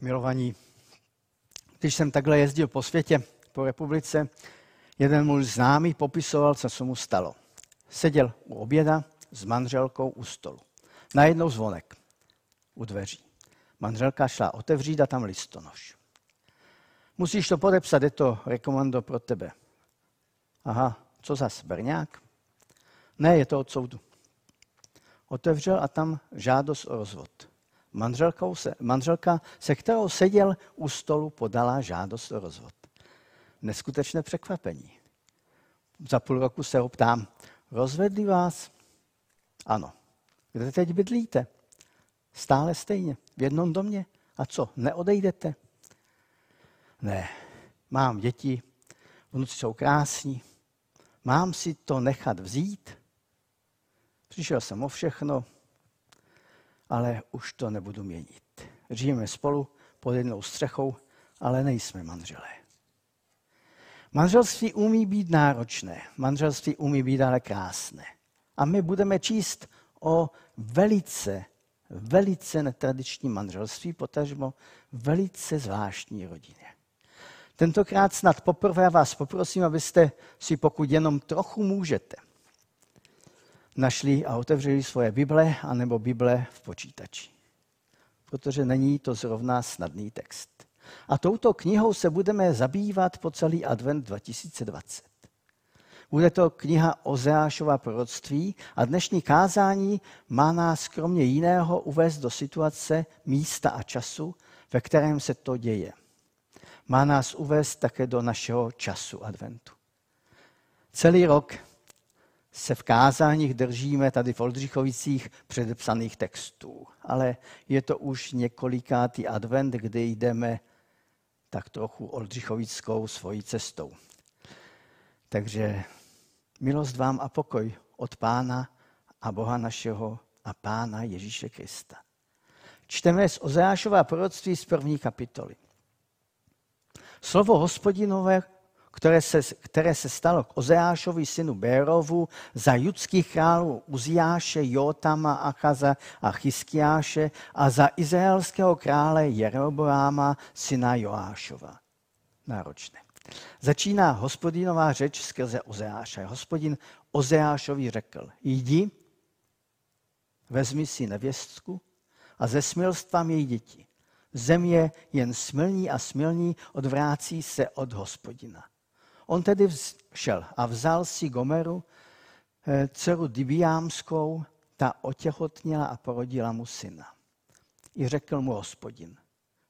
Milovaní, když jsem takhle jezdil po světě, po republice, jeden můj známý popisoval, co se mu stalo. Seděl u oběda s manželkou u stolu. Najednou zvonek u dveří. Manželka šla otevřít a tam listonoš. Musíš to podepsat, je to rekomando pro tebe. Aha, co zas, Brňák? Ne, je to od soudu. Otevřel a tam žádost o rozvod. Se, manželka, se kterou seděl u stolu, podala žádost o rozvod. Neskutečné překvapení. Za půl roku se ho ptám, rozvedli vás? Ano. Kde teď bydlíte? Stále stejně, v jednom domě. A co, neodejdete? Ne, mám děti, vnuci jsou krásní, mám si to nechat vzít? Přišel jsem o všechno, ale už to nebudu měnit. Žijeme spolu pod jednou střechou, ale nejsme manželé. Manželství umí být náročné, manželství umí být ale krásné. A my budeme číst o velice, velice netradiční manželství, potažmo velice zvláštní rodině. Tentokrát snad poprvé vás poprosím, abyste si pokud jenom trochu můžete, našli a otevřeli svoje Bible anebo Bible v počítači. Protože není to zrovna snadný text. A touto knihou se budeme zabývat po celý advent 2020. Bude to kniha Ozeášova proroctví a dnešní kázání má nás kromě jiného uvést do situace, místa a času, ve kterém se to děje. Má nás uvést také do našeho času adventu. Celý rok se v kázáních držíme tady v Oldřichovicích předepsaných textů. Ale je to už několikátý advent, kdy jdeme tak trochu Oldřichovickou svojí cestou. Takže milost vám a pokoj od Pána a Boha našeho a Pána Ježíše Krista. Čteme z Ozeášova proroctví z první kapitoly. Slovo hospodinové které se, které se stalo k Ozeášovi synu Bérovu za judských králů Uziáše, Jotama, Achaza a Chyskiáše a za izraelského krále Jeroboáma, syna Joášova. Náročné. Začíná hospodinová řeč skrze Ozeáše. Hospodin Ozeášovi řekl, jdi, vezmi si nevěstku a ze smilstva její děti. Země jen smilní a smilní odvrácí se od hospodina. On tedy šel a vzal si Gomeru, eh, dceru Dibiámskou, ta otěhotněla a porodila mu syna. I řekl mu hospodin,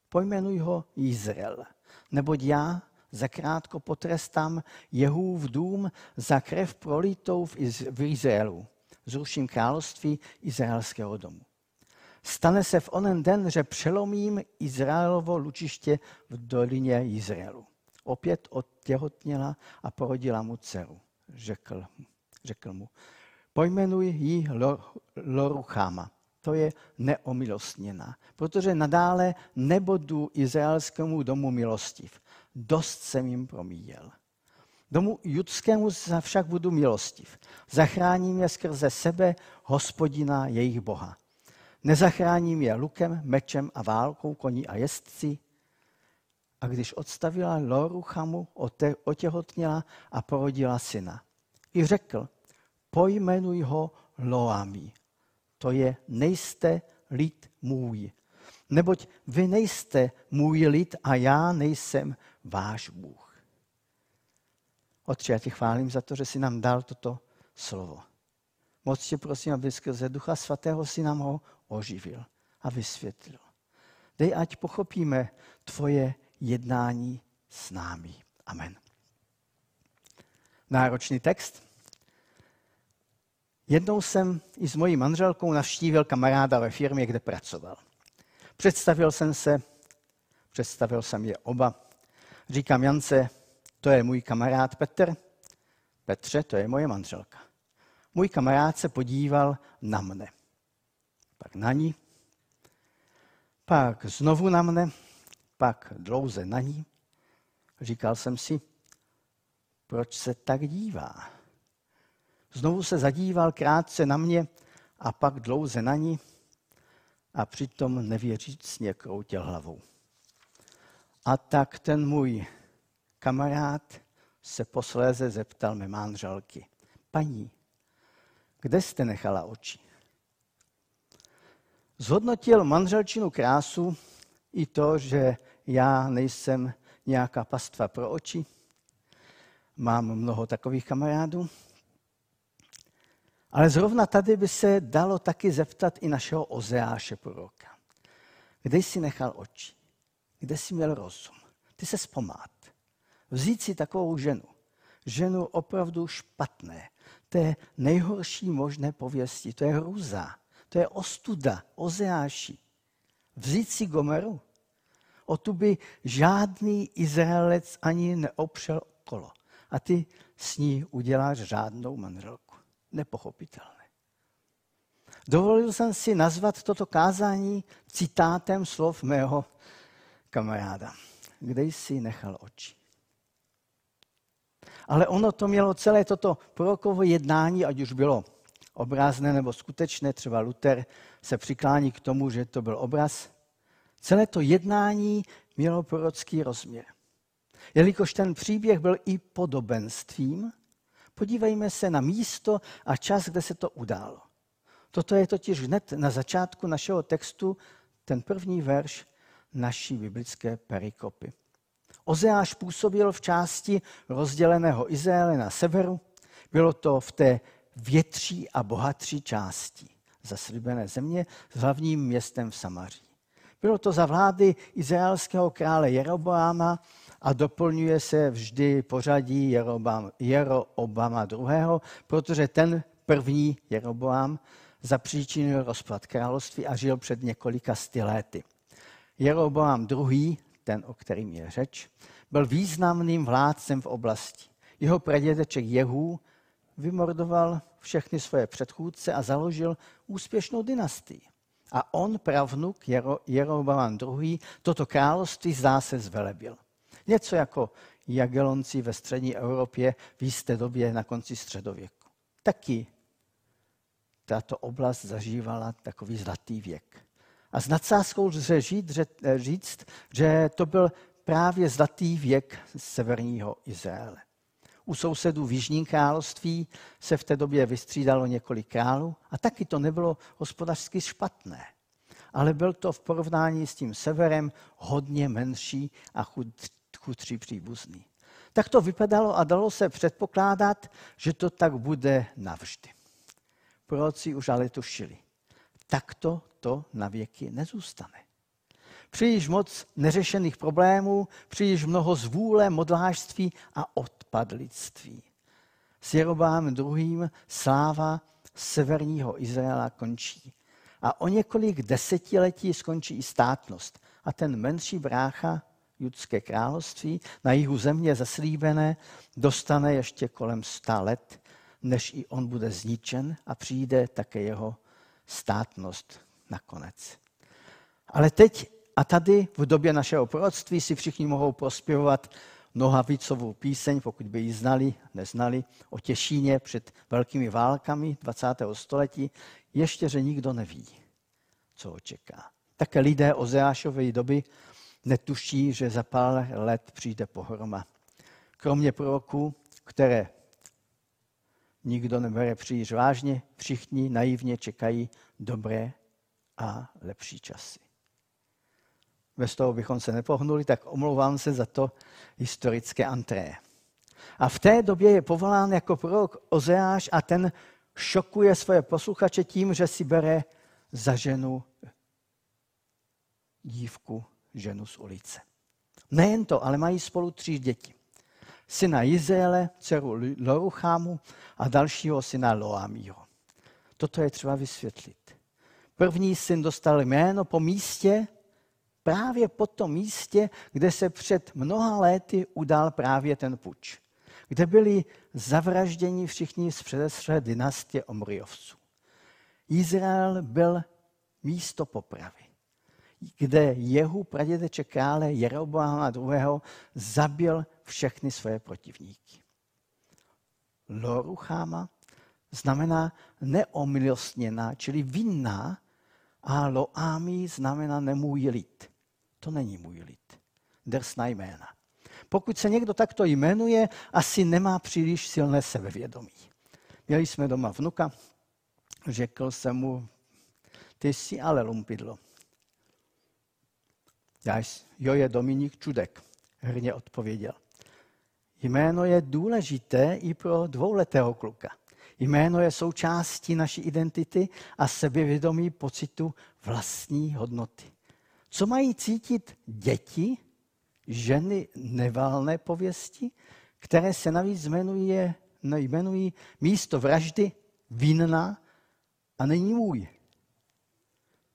pojmenuj ho Izrael, neboť já zakrátko potrestám Jehův dům za krev prolitou v Izraelu. Zruším království izraelského domu. Stane se v onen den, že přelomím Izraelovo lučiště v dolině Izraelu opět otěhotněla a porodila mu dceru. Řekl, řekl mu, pojmenuj ji Loruchama. To je neomilostněná, protože nadále nebudu izraelskému domu milostiv. Dost jsem jim promíjel. Domu judskému však budu milostiv. Zachráním je skrze sebe, hospodina jejich Boha. Nezachráním je lukem, mečem a válkou, koní a jezdci, a když odstavila Loru Chamu, otěhotněla a porodila syna. I řekl, pojmenuj ho Loami. To je nejste lid můj. Neboť vy nejste můj lid a já nejsem váš Bůh. Otče, já tě chválím za to, že jsi nám dal toto slovo. Moc tě prosím, aby skrze Ducha Svatého si nám ho oživil a vysvětlil. Dej, ať pochopíme tvoje jednání s námi. Amen. Náročný text. Jednou jsem i s mojí manželkou navštívil kamaráda ve firmě, kde pracoval. Představil jsem se, představil jsem je oba. Říkám Jance, to je můj kamarád Petr, Petře, to je moje manželka. Můj kamarád se podíval na mne, pak na ní, pak znovu na mne pak dlouze na ní. Říkal jsem si, proč se tak dívá. Znovu se zadíval krátce na mě a pak dlouze na ní a přitom nevěřícně kroutil hlavou. A tak ten můj kamarád se posléze zeptal mé manželky. Paní, kde jste nechala oči? Zhodnotil manželčinu krásu i to, že já nejsem nějaká pastva pro oči. Mám mnoho takových kamarádů. Ale zrovna tady by se dalo taky zeptat i našeho Ozeáše proroka. Kde jsi nechal oči? Kde jsi měl rozum? Ty se zpomát. Vzít si takovou ženu. Ženu opravdu špatné. To je nejhorší možné pověsti. To je hrůza. To je ostuda. Ozeáši. Vzít si Gomeru. O tu by žádný Izraelec ani neopřel okolo. A ty s ní uděláš žádnou manželku. Nepochopitelné. Dovolil jsem si nazvat toto kázání citátem slov mého kamaráda. Kde jsi nechal oči? Ale ono to mělo celé toto prorokovo jednání, ať už bylo obrazné nebo skutečné, třeba Luther se přiklání k tomu, že to byl obraz. Celé to jednání mělo prorocký rozměr. Jelikož ten příběh byl i podobenstvím, podívejme se na místo a čas, kde se to událo. Toto je totiž hned na začátku našeho textu ten první verš naší biblické perikopy. Ozeáš působil v části rozděleného Izraele na severu. Bylo to v té větší a bohatší části zaslíbené země s hlavním městem v Samaří. Bylo to za vlády izraelského krále Jeroboáma a doplňuje se vždy pořadí Jeroboama II., protože ten první Jeroboám zapříčinil rozpad království a žil před několika sty lety. Jeroboam II., ten, o kterým je řeč, byl významným vládcem v oblasti. Jeho pradědeček Jehu vymordoval všechny svoje předchůdce a založil úspěšnou dynastii. A on, pravnuk Jero, Jeroboam II., toto království zdá se zvelebil. Něco jako Jagelonci ve střední Evropě v jisté době na konci středověku. Taky tato oblast zažívala takový zlatý věk. A s nadsázkou lze říct, že, říct, že to byl právě zlatý věk severního Izraele. U sousedů v Jižním království se v té době vystřídalo několik králů a taky to nebylo hospodářsky špatné. Ale byl to v porovnání s tím severem hodně menší a chudší příbuzný. Tak to vypadalo a dalo se předpokládat, že to tak bude navždy. Proroci už ale tušili. Takto to na věky nezůstane. Příliš moc neřešených problémů, příliš mnoho zvůle, modlářství a odpadlictví. S Jerobám druhým sláva severního Izraela končí. A o několik desetiletí skončí i státnost. A ten menší brácha, judské království, na jihu země zaslíbené, dostane ještě kolem sta let, než i on bude zničen a přijde také jeho státnost nakonec. Ale teď a tady v době našeho proroctví si všichni mohou prospěvovat Nohavicovou píseň, pokud by ji znali, neznali, o Těšíně před velkými válkami 20. století, ještě, že nikdo neví, co ho čeká. Také lidé o Zeášové doby netuší, že za pár let přijde pohroma. Kromě proroků, které nikdo nebere příliš vážně, všichni naivně čekají dobré a lepší časy. Bez toho bychom se nepohnuli, tak omlouvám se za to historické antré. A v té době je povolán jako prorok Ozeáš a ten šokuje svoje posluchače tím, že si bere za ženu dívku, ženu z ulice. Nejen to, ale mají spolu tři děti syna Izraele, dceru Loruchámu a dalšího syna Loamího. Toto je třeba vysvětlit. První syn dostal jméno po místě, právě po tom místě, kde se před mnoha léty udal právě ten puč. Kde byli zavražděni všichni z předesřelé dynastie Omriovců. Izrael byl místo popravy kde Jehu pradědeček krále Jeroboama II. zabil všechny své protivníky. Lorucháma znamená neomilostněná, čili vinná, a loámi znamená nemůj lid. To není můj lid. drsná jména. Pokud se někdo takto jmenuje, asi nemá příliš silné sebevědomí. Měli jsme doma vnuka, řekl jsem mu, ty jsi ale lumpidlo. Já, jo, je Dominik Čudek, hrně odpověděl. Jméno je důležité i pro dvouletého kluka. Jméno je součástí naší identity a sebevědomí pocitu vlastní hodnoty. Co mají cítit děti, ženy nevalné pověsti, které se navíc jmenují, jmenují místo vraždy vinná a není můj.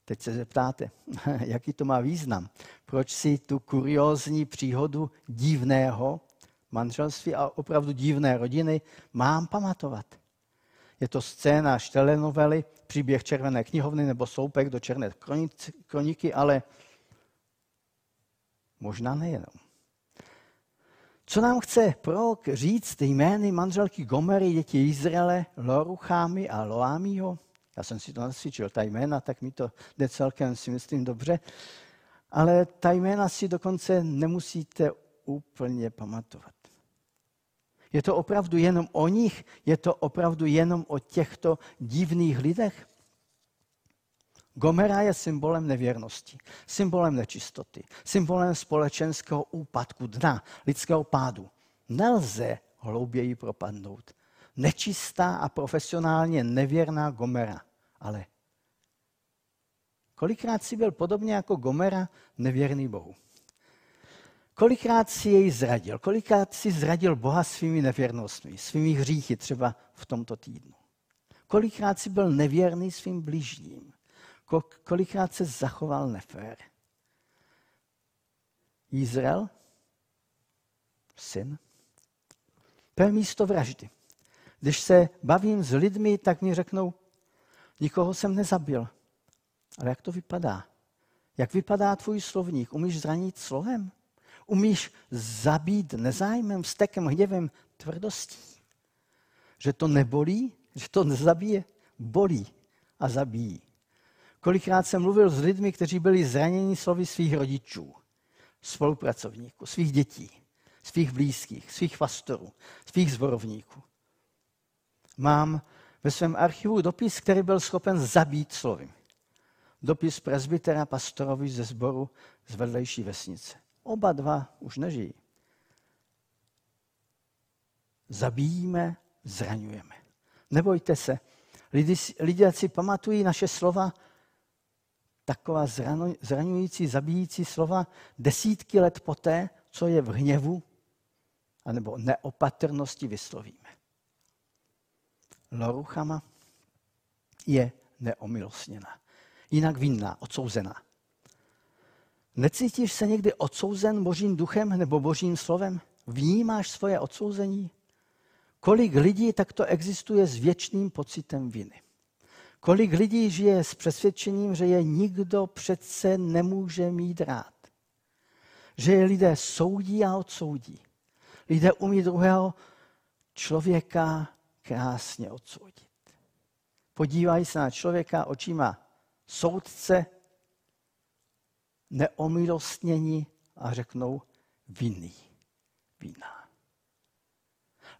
Teď se zeptáte, jaký to má význam. Proč si tu kuriózní příhodu divného manželství a opravdu divné rodiny mám pamatovat? Je to scéna z telenovely, příběh Červené knihovny nebo soupek do Černé kroniky, ale možná nejenom. Co nám chce prorok říct jmény manželky Gomery, děti Izraele, Loruchámy a Loámího? Já jsem si to nasvědčil, ta jména, tak mi to jde celkem, si myslím, dobře. Ale ta jména si dokonce nemusíte úplně pamatovat. Je to opravdu jenom o nich? Je to opravdu jenom o těchto divných lidech? Gomera je symbolem nevěrnosti, symbolem nečistoty, symbolem společenského úpadku dna, lidského pádu. Nelze hlouběji propadnout. Nečistá a profesionálně nevěrná Gomera. Ale kolikrát si byl podobně jako Gomera nevěrný Bohu? Kolikrát si jej zradil? Kolikrát si zradil Boha svými nevěrnostmi, svými hříchy, třeba v tomto týdnu? Kolikrát si byl nevěrný svým blížním? Kolikrát se zachoval nefér? Izrael, syn, to je místo vraždy. Když se bavím s lidmi, tak mi řeknou, nikoho jsem nezabil. Ale jak to vypadá? Jak vypadá tvůj slovník? Umíš zranit slovem? Umíš zabít nezájmem, stekem, hněvem, tvrdostí? Že to nebolí? Že to nezabije? Bolí a zabíjí. Kolikrát jsem mluvil s lidmi, kteří byli zraněni slovy svých rodičů, spolupracovníků, svých dětí, svých blízkých, svých pastorů, svých zborovníků. Mám ve svém archivu dopis, který byl schopen zabít slovy. Dopis prezbytera pastorovi ze sboru z vedlejší vesnice. Oba dva už nežijí. Zabíjíme, zraňujeme. Nebojte se. Lidi, lidé si pamatují naše slova, taková zraňující, zabíjící slova desítky let poté, co je v hněvu anebo neopatrnosti vyslovíme. Loruchama je neomilostněna. Jinak vinná, odsouzená. Necítíš se někdy odsouzen božím duchem nebo božím slovem? Vnímáš svoje odsouzení? Kolik lidí takto existuje s věčným pocitem viny? Kolik lidí žije s přesvědčením, že je nikdo přece nemůže mít rád? Že je lidé soudí a odsoudí. Lidé umí druhého člověka krásně odsoudit. Podívají se na člověka očima soudce, neomilostnění a řeknou vinný, vinná.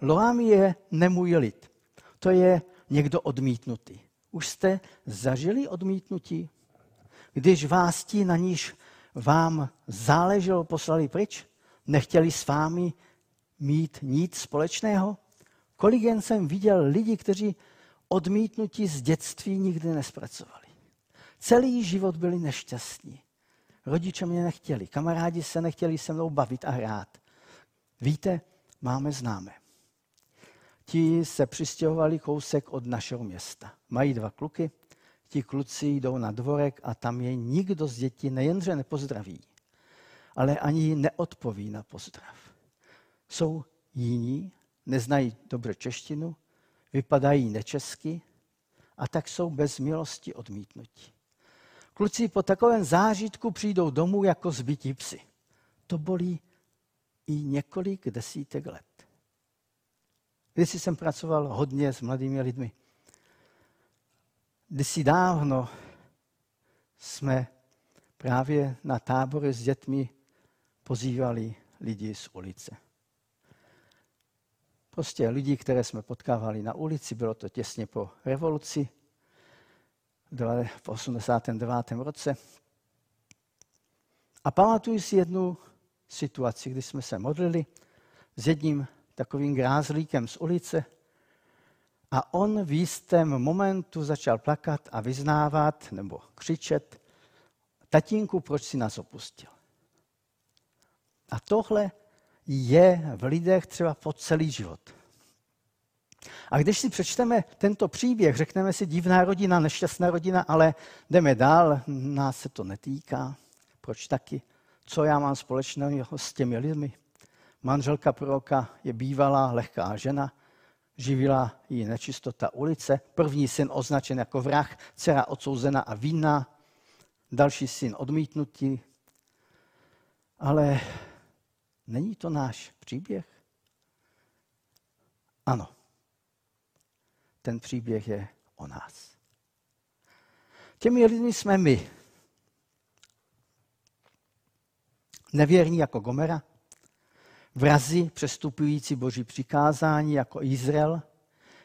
Loám je nemůj lid. To je někdo odmítnutý. Už jste zažili odmítnutí? Když vás ti, na níž vám záleželo, poslali pryč? Nechtěli s vámi mít nic společného? Kolik jen jsem viděl lidi, kteří odmítnutí z dětství nikdy nespracovali. Celý život byli nešťastní. Rodiče mě nechtěli, kamarádi se nechtěli se mnou bavit a hrát. Víte, máme známe. Ti se přistěhovali kousek od našeho města. Mají dva kluky, ti kluci jdou na dvorek a tam je nikdo z dětí nejenže nepozdraví, ale ani neodpoví na pozdrav. Jsou jiní, neznají dobře češtinu, vypadají nečesky a tak jsou bez milosti odmítnutí. Kluci po takovém zážitku přijdou domů jako zbytí psy. To bolí i několik desítek let. Když jsem pracoval hodně s mladými lidmi. Kdysi dávno jsme právě na táboře s dětmi pozývali lidi z ulice. Prostě lidi, které jsme potkávali na ulici, bylo to těsně po revoluci v 89. roce. A pamatuju si jednu situaci, kdy jsme se modlili s jedním takovým grázlíkem z ulice a on v jistém momentu začal plakat a vyznávat nebo křičet, tatínku, proč si nás opustil? A tohle je v lidech třeba po celý život. A když si přečteme tento příběh, řekneme si divná rodina, nešťastná rodina, ale jdeme dál, nás se to netýká. Proč taky? Co já mám společného s těmi lidmi? Manželka proroka je bývalá lehká žena, živila ji nečistota ulice, první syn označen jako vrah, dcera odsouzena a vinná, další syn odmítnutý. Ale není to náš příběh? Ano, ten příběh je o nás. Těmi lidmi jsme my. Nevěrní jako Gomera, vrazi přestupující boží přikázání jako Izrael,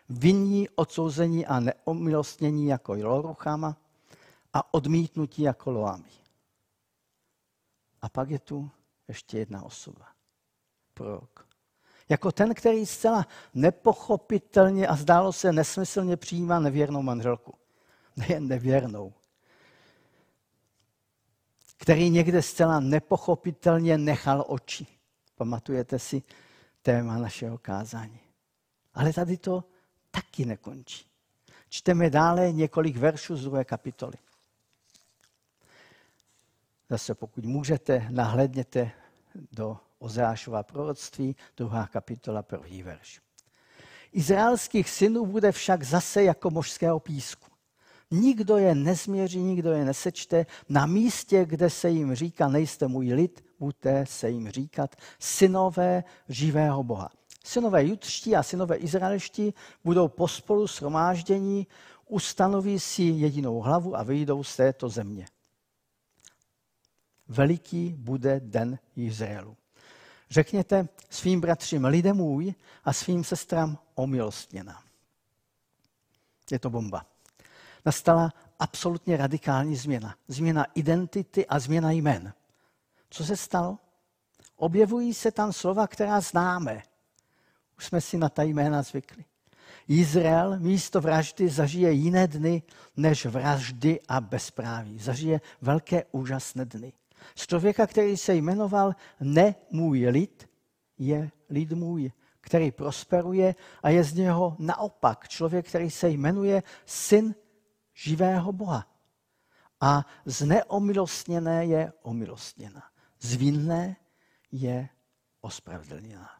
vinní, odsouzení a neomilostnění jako Loruchama a odmítnutí jako Loami. A pak je tu ještě jedna osoba. Prorok. Jako ten, který zcela nepochopitelně a zdálo se nesmyslně přijímá nevěrnou manželku. Nejen nevěrnou. Který někde zcela nepochopitelně nechal oči. Pamatujete si téma našeho kázání. Ale tady to taky nekončí. Čteme dále několik veršů z druhé kapitoly. Zase pokud můžete, nahledněte do Ozeášova proroctví, druhá kapitola, první verš. Izraelských synů bude však zase jako mořského písku. Nikdo je nezměří, nikdo je nesečte. Na místě, kde se jim říká, nejste můj lid, buďte se jim říkat synové živého Boha. Synové jutští a synové izraelští budou pospolu shromáždění, ustanoví si jedinou hlavu a vyjdou z této země. Veliký bude den Izraelu. Řekněte svým bratřím, lidem můj a svým sestrám omilostněna. Je to bomba. Nastala absolutně radikální změna. Změna identity a změna jmen. Co se stalo? Objevují se tam slova, která známe. Už jsme si na ta jména zvykli. Izrael místo vraždy zažije jiné dny než vraždy a bezpráví. Zažije velké úžasné dny. Z člověka, který se jmenoval ne můj lid, je lid můj, který prosperuje a je z něho naopak člověk, který se jmenuje syn živého Boha. A z neomilostněné je omilostněna. Z vinné je ospravedlněná.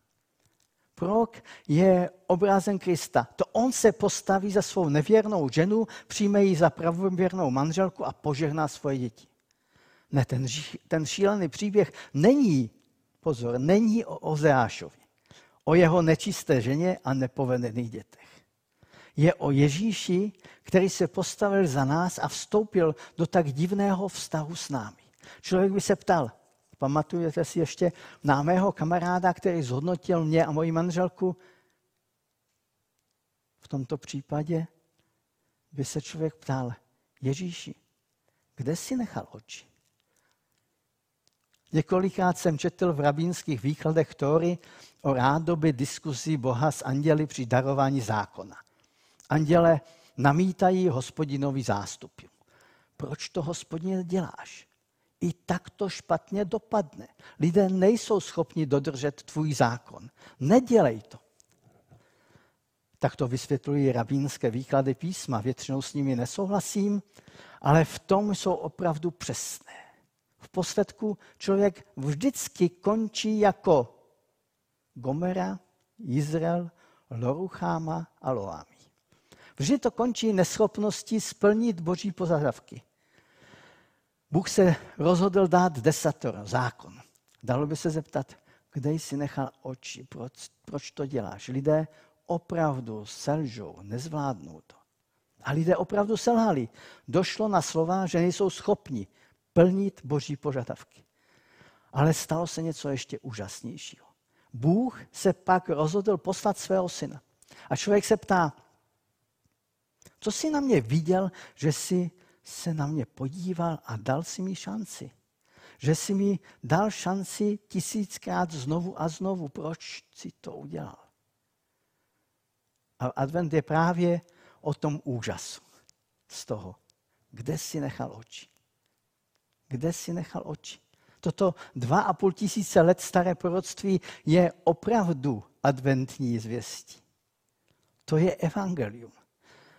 Prorok je obrázem Krista. To on se postaví za svou nevěrnou ženu, přijme ji za pravověrnou manželku a požehná svoje děti. Ne, ten, ten šílený příběh není, pozor, není o Ozeášovi, o jeho nečisté ženě a nepovedených dětech. Je o Ježíši, který se postavil za nás a vstoupil do tak divného vztahu s námi. Člověk by se ptal, pamatujete si ještě na mého kamaráda, který zhodnotil mě a moji manželku? V tomto případě by se člověk ptal, Ježíši, kde si nechal oči? Několikrát jsem četl v rabínských výkladech Tóry o rádoby diskuzí Boha s anděli při darování zákona. Anděle namítají hospodinovi zástupy. Proč to hospodině děláš? I tak to špatně dopadne. Lidé nejsou schopni dodržet tvůj zákon. Nedělej to. Tak to vysvětlují rabínské výklady písma. Většinou s nimi nesouhlasím, ale v tom jsou opravdu přesné v posledku člověk vždycky končí jako Gomera, Izrael, Lorucháma a Loami. Vždy to končí neschopností splnit boží pozadavky. Bůh se rozhodl dát desatoro, zákon. Dalo by se zeptat, kde jsi nechal oči, proč, proč to děláš? Lidé opravdu selžou, nezvládnou to. A lidé opravdu selhali. Došlo na slova, že nejsou schopni plnit boží požadavky. Ale stalo se něco ještě úžasnějšího. Bůh se pak rozhodl poslat svého syna. A člověk se ptá, co jsi na mě viděl, že jsi se na mě podíval a dal si mi šanci? Že jsi mi dal šanci tisíckrát znovu a znovu. Proč si to udělal? A advent je právě o tom úžasu z toho, kde si nechal oči. Kde si nechal oči? Toto dva a půl tisíce let staré proroctví je opravdu adventní zvěstí. To je evangelium.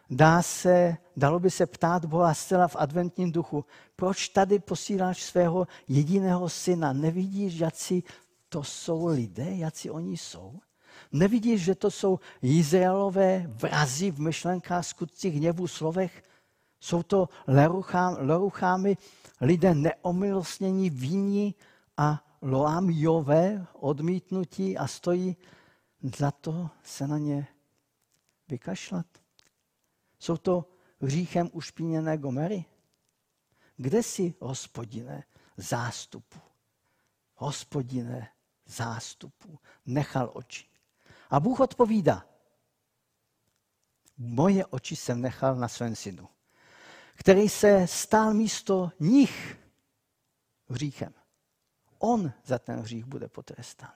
Dá se, dalo by se ptát Boha zcela v adventním duchu, proč tady posíláš svého jediného syna? Nevidíš, jací to jsou lidé, jací oni jsou? Nevidíš, že to jsou Izraelové vrazy v myšlenkách, skutcích, hněvu, slovech? Jsou to leruchámy, lidé neomilostnění, vinní a loamiové odmítnutí a stojí za to se na ně vykašlat? Jsou to hříchem ušpíněné Gomery? Kde si, hospodine, zástupu? Hospodine, zástupu, nechal oči. A Bůh odpovídá, moje oči jsem nechal na svém synu, který se stál místo nich hříchem. On za ten hřích bude potrestán.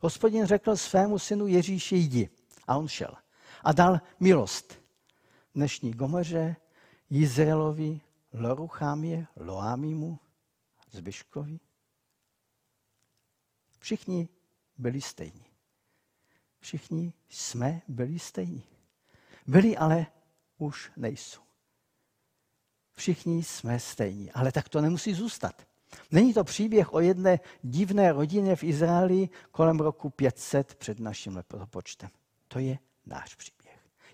Hospodin řekl svému synu Ježíši, jdi. A on šel. A dal milost dnešní Gomeře, Izraelovi, Loruchámě, Loámimu, Zbyškovi. Všichni byli stejní. Všichni jsme byli stejní. Byli, ale už nejsou. Všichni jsme stejní, ale tak to nemusí zůstat. Není to příběh o jedné divné rodině v Izraeli kolem roku 500 před naším letopočtem. To je náš příběh.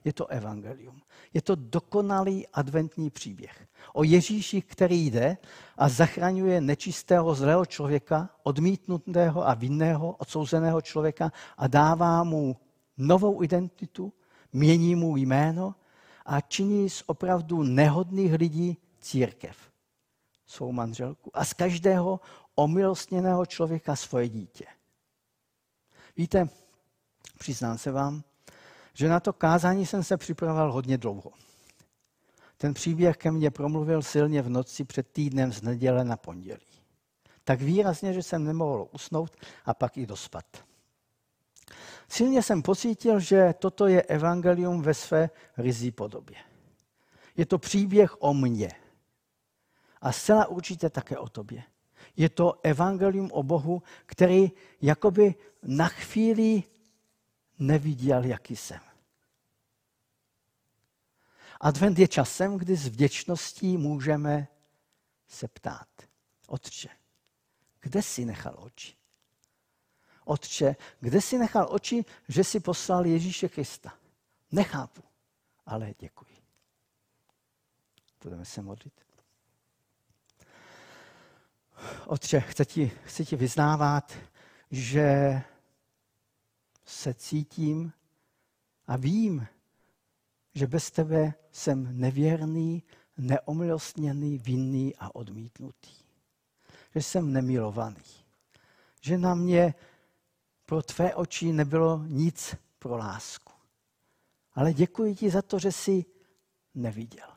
Je to evangelium. Je to dokonalý adventní příběh o Ježíši, který jde a zachraňuje nečistého zlého člověka, odmítnutého a vinného, odsouzeného člověka a dává mu novou identitu, mění mu jméno a činí z opravdu nehodných lidí církev, svou manželku a z každého omilostněného člověka svoje dítě. Víte, přiznám se vám, že na to kázání jsem se připravoval hodně dlouho. Ten příběh ke mně promluvil silně v noci před týdnem z neděle na pondělí. Tak výrazně, že jsem nemohl usnout a pak i dospat. Silně jsem pocítil, že toto je evangelium ve své rizí podobě. Je to příběh o mně. A zcela určitě také o tobě. Je to evangelium o Bohu, který jakoby na chvíli neviděl, jaký jsem. Advent je časem, kdy s vděčností můžeme se ptát. Otče, kde jsi nechal oči? Otče, kde jsi nechal oči, že jsi poslal Ježíše Krista? Nechápu, ale děkuji. Budeme se modlit. Otče, chci ti, chci ti vyznávat, že se cítím a vím, že bez tebe jsem nevěrný, neomilostněný, vinný a odmítnutý. Že jsem nemilovaný. Že na mě pro tvé oči nebylo nic pro lásku. Ale děkuji ti za to, že jsi neviděl.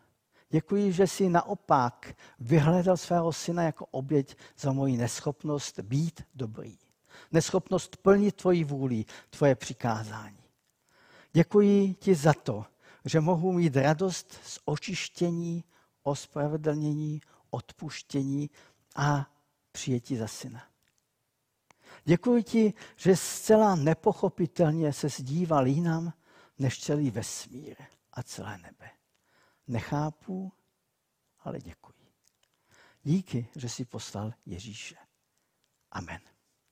Děkuji, že jsi naopak vyhledal svého syna jako oběť za moji neschopnost být dobrý. Neschopnost plnit tvoji vůli, tvoje přikázání. Děkuji ti za to, že mohu mít radost z očištění, ospravedlnění, odpuštění a přijetí za syna. Děkuji ti, že zcela nepochopitelně se zdíval jinam než celý vesmír a celé nebe. Nechápu, ale děkuji. Díky, že jsi poslal Ježíše. Amen.